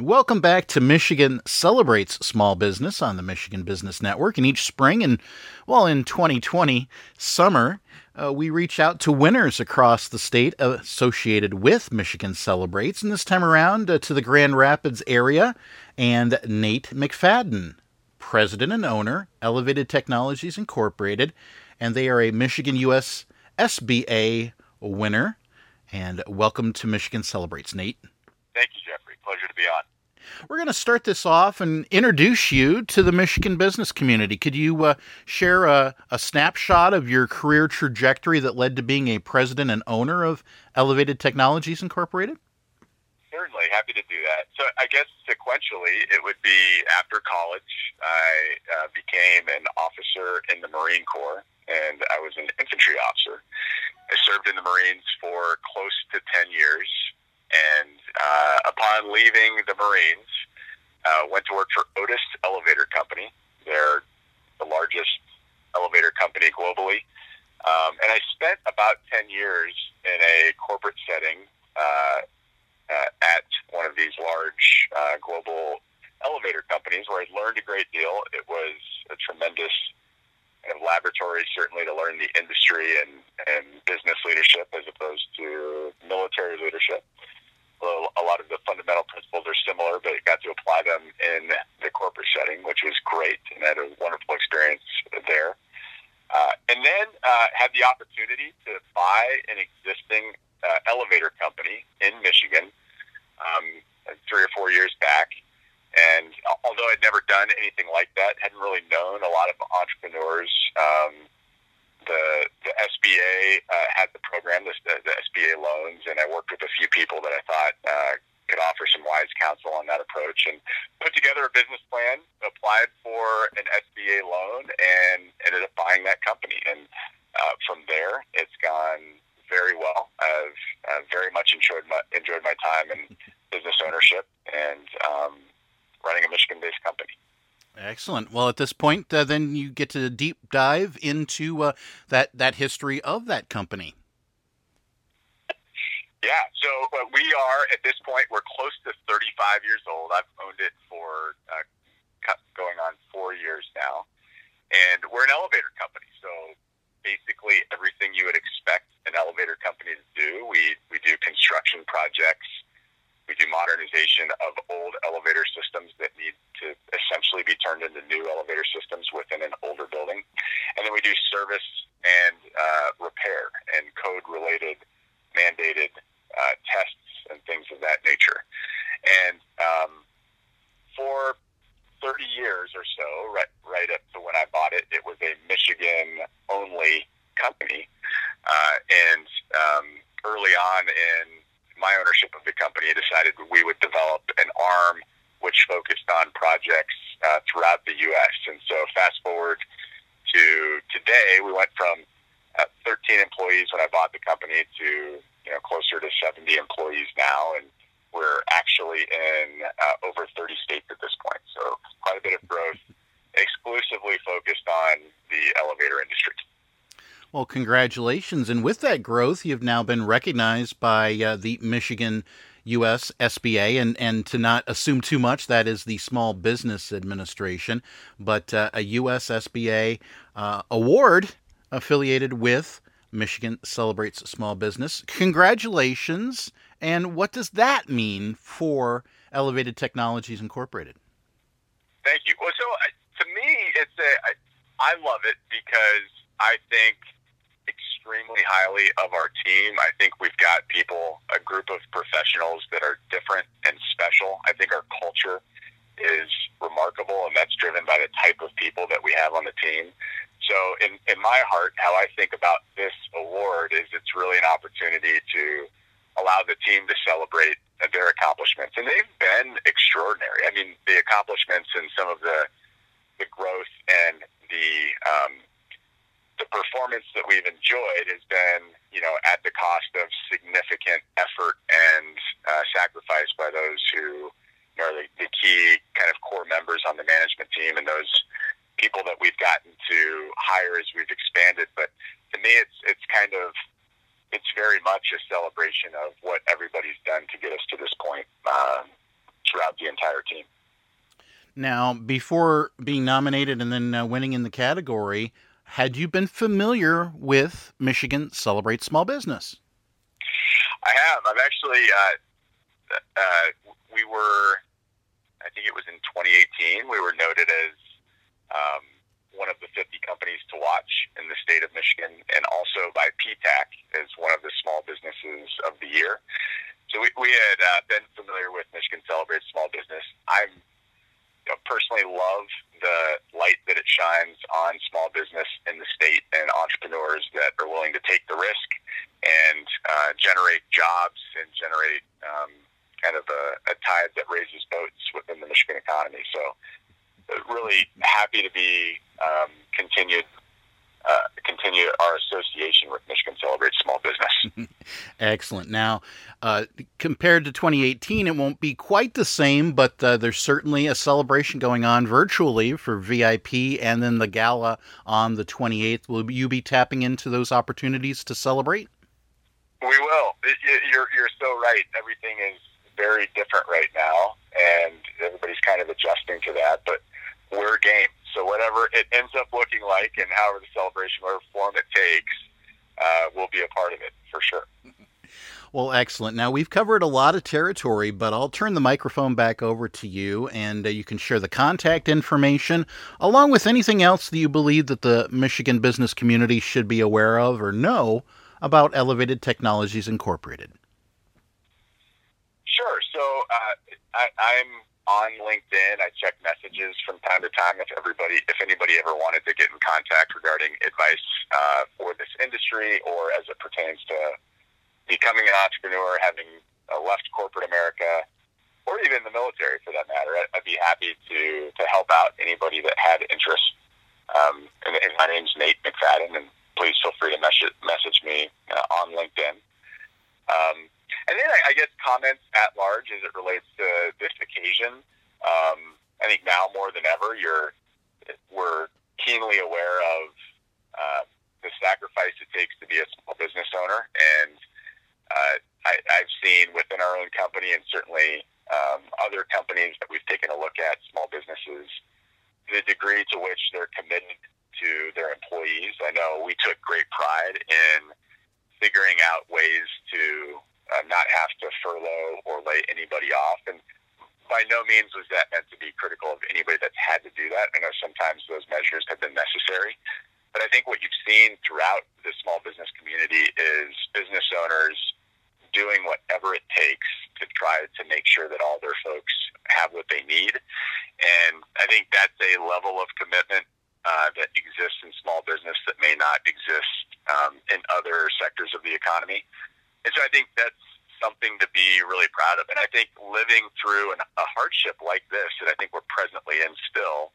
Welcome back to Michigan Celebrates Small Business on the Michigan Business Network. And each spring, and well, in 2020 summer, uh, we reach out to winners across the state associated with Michigan Celebrates. And this time around uh, to the Grand Rapids area and Nate McFadden, president and owner, Elevated Technologies Incorporated. And they are a Michigan US SBA winner. And welcome to Michigan Celebrates, Nate. Thank you, Jeffrey. Pleasure to be on. We're going to start this off and introduce you to the Michigan business community. Could you uh, share a, a, snapshot of your career trajectory that led to being a president and owner of Elevated Technologies Incorporated? Certainly, happy to do that. So, I guess sequentially, it would be after college, I uh, became an officer in the Marine Corps, and I was an infantry officer. I served in the Marines for close to 10 years and uh, upon leaving the Marines, uh, went to work for Otis Elevator Company. They're the largest elevator company globally. Um, and I spent about 10 years in a corporate setting uh, uh, at one of these large uh, global elevator companies where I learned a great deal. It was a tremendous kind of laboratory, certainly to learn the industry and, and business leadership as opposed to military leadership a lot of the fundamental principles are similar, but got to apply them in the corporate setting, which was great, and had a wonderful experience there. Uh, and then uh, had the opportunity to buy an existing uh, elevator company in Michigan um, three or four years back. And although I'd never done anything like that, hadn't really known a lot of entrepreneurs. Um, the the SBA uh, had the program, the, the SBA loans, and I worked with a few people that I thought uh, could offer some wise counsel on that approach, and put together a business plan, applied for an SBA loan, and ended up buying that company. And uh, from there, it's gone very well. I've uh, very much enjoyed my enjoyed my time in business ownership and um, running a Michigan-based company. Excellent. Well, at this point, uh, then you get to deep dive into uh, that that history of that company. Yeah. So uh, we are at this point. We're close to 35 years old. I've owned it for uh, going on four years now, and we're an elevator company. So basically, everything you would expect an elevator company to do. We we do construction projects we do modernization of old elevator systems that need to essentially be turned into new elevator systems within an older building. And then we do service and uh, repair and code related mandated uh, tests and things of that nature. And um, for 30 years or so, right, right up to when I bought it, it was a Michigan only company. Uh, and um, early on in my ownership of the company decided we would develop an arm which focused on projects uh, throughout the U.S. And so, fast forward to today, we went from uh, 13 employees when I bought the company to you know closer to 70 employees now, and we're actually in uh, over 30 states at this point. So, quite a bit of growth, exclusively focused on the elevator industry. Well, congratulations. And with that growth, you've now been recognized by uh, the Michigan U.S. SBA, and, and to not assume too much, that is the Small Business Administration, but uh, a U.S. SBA uh, award affiliated with Michigan Celebrates Small Business. Congratulations. And what does that mean for Elevated Technologies Incorporated? Thank you. Well, so uh, to me, it's a, I, I love it because I think extremely highly of our team. I think we've got people, a group of professionals that are different and special. I think our culture is remarkable, and that's driven by the type of people that we have on the team. So, in, in my heart, how I think about this award is it's really an opportunity to allow the team to celebrate their accomplishments, and they've been extraordinary. I mean, the accomplishments and some of the the growth and the um, the performance that we've enjoyed has been, you know, at the cost of significant effort and uh, sacrifice by those who you know, are the, the key kind of core members on the management team and those people that we've gotten to hire as we've expanded. But to me, it's it's kind of it's very much a celebration of what everybody's done to get us to this point um, throughout the entire team. Now, before being nominated and then uh, winning in the category, had you been familiar with Michigan Celebrate Small Business? I have. I've actually, uh, uh, we were, I think it was in 2018, we were noted as um, one of the 50 companies to watch in the state of Michigan and also by PTAC as one of the small businesses of the year. So we, we had uh, been familiar with Michigan Celebrate Small Business. I'm personally love the light that it shines on small business in the state and entrepreneurs that are willing to take the risk and uh, generate jobs and generate um, kind of a, a tide that raises boats within the Michigan economy. So, uh, really happy to be um, continued uh, continue our association with Michigan Celebrate Small Business. Excellent. Now, uh, compared to 2018, it won't be quite the same, but uh, there's certainly a celebration going on virtually for VIP and then the gala on the 28th. Will you be tapping into those opportunities to celebrate? We will. You're, you're so right. Everything is very different right now, and everybody's kind of adjusting to that, but we're game. So whatever it ends up looking like, and however the celebration, whatever form it takes, uh, we'll be a part of it for sure. Well, excellent. Now, we've covered a lot of territory, but I'll turn the microphone back over to you, and uh, you can share the contact information along with anything else that you believe that the Michigan business community should be aware of or know about Elevated Technologies Incorporated. Sure. So uh, I, I'm on LinkedIn. I check messages from time to time if everybody, if anybody ever wanted to get in contact regarding advice uh, for this industry or as it pertains to becoming an entrepreneur, having uh, left corporate America, or even the military for that matter. I'd be happy to to help out anybody that had interest. Um, and, and my name's Nate McFadden, and please feel free to message message me uh, on LinkedIn. Um, and then I, I guess comments at large as it relates to this occasion. Um, I think now more than ever, you're we're keenly aware of uh, the sacrifice it takes to be a small business owner, and uh, I, I've seen within our own company and certainly um, other companies that we've taken a look at, small businesses, the degree to which they're committed to their employees. I know we took great pride in figuring out ways to uh, not have to furlough or lay anybody off. And by no means was that meant to be critical of anybody that's had to do that. I know sometimes those measures have been necessary. But I think what you've seen throughout the small business community is business owners doing whatever it takes to try to make sure that all their folks have what they need. And I think that's a level of commitment uh, that exists in small business that may not exist um, in other sectors of the economy. And so I think that's something to be really proud of. And I think living through an, a hardship like this that I think we're presently in still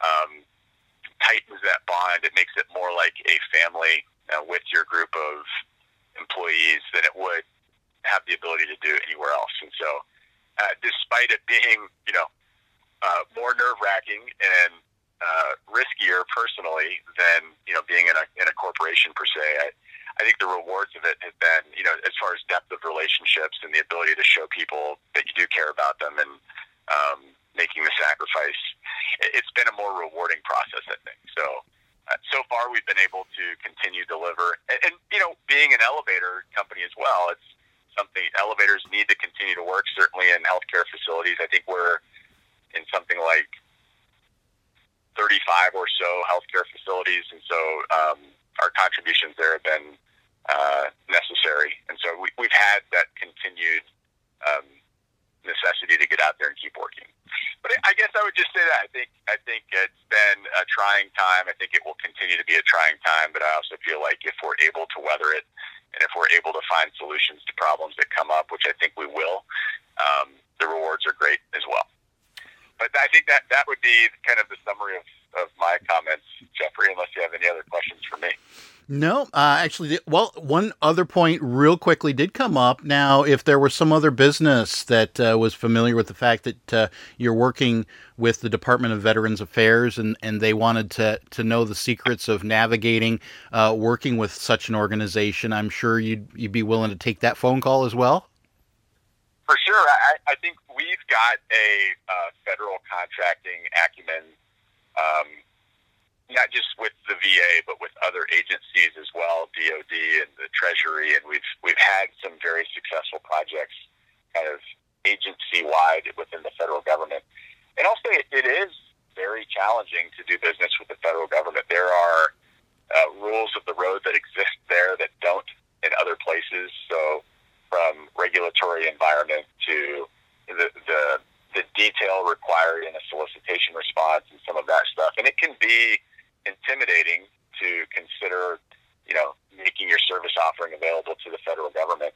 um, tightens that bond. It makes it more like a family uh, with your group of employees than it would have the ability to do anywhere else. And so, uh, despite it being, you know, uh, more nerve wracking and uh, riskier personally than you know being in a in a corporation per se, I, I think the rewards of it have been, you know, as far as depth of relationships and the ability to show people that you do care about them and um, making the sacrifice. It's been a more rewarding process, I think. So, uh, so far we've been able to continue to deliver, and, and you know, being an elevator company as well, it's something elevators need to continue to work. Certainly in healthcare facilities, I think we're in something like 35 or so healthcare facilities, and so um, our contributions there have been uh, necessary. And so we, we've had that continued um, necessity to get out there and keep working. But I guess I would just say that I think I think it's been a trying time. I think it will continue to be a trying time. But I also feel like if we're able to weather it, and if we're able to find solutions to problems that come up, which I think we will, um, the rewards are great as well. But I think that that would be kind of the summary of, of my comments, Jeffrey. Unless you have any other questions for me. No, uh, actually, well, one other point real quickly did come up. Now, if there was some other business that uh, was familiar with the fact that uh, you're working with the Department of Veterans Affairs and, and they wanted to, to know the secrets of navigating uh, working with such an organization, I'm sure you'd, you'd be willing to take that phone call as well. For sure. I, I think we've got a uh, federal contracting acumen, um, not just with the VA, but with other agencies as well, DOD and the Treasury, and we've we've had some very successful projects, kind of agency wide within the federal government. And also, it, it is very challenging to do business with the federal government. There are uh, rules of the road that exist there that don't in other places. So from regulatory environment to the, the the detail required in a solicitation response and some of that stuff. And it can be intimidating to consider, you know, making your service offering available to the federal government.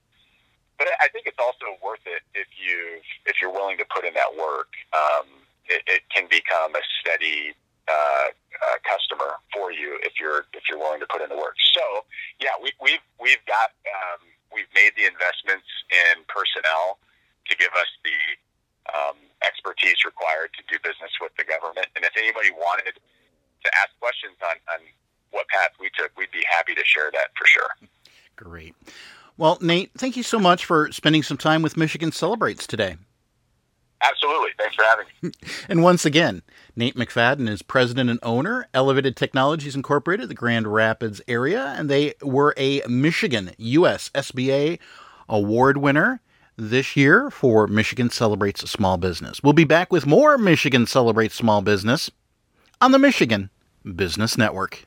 But I think it's also worth it if you if you're willing to put in that work. Um, it, it can become a steady uh, uh, customer for you if you're if you're willing to put in the work. So yeah, we, we've we've got um, made the investments in personnel to give us the um, expertise required to do business with the government. And if anybody wanted to ask questions on, on what path we took, we'd be happy to share that for sure. Great. Well, Nate, thank you so much for spending some time with Michigan Celebrates today. Absolutely. Thanks for having me. and once again, Nate McFadden is president and owner, Elevated Technologies Incorporated, the Grand Rapids area, and they were a Michigan U.S. SBA award winner this year for Michigan Celebrates Small Business. We'll be back with more Michigan Celebrates Small Business on the Michigan Business Network.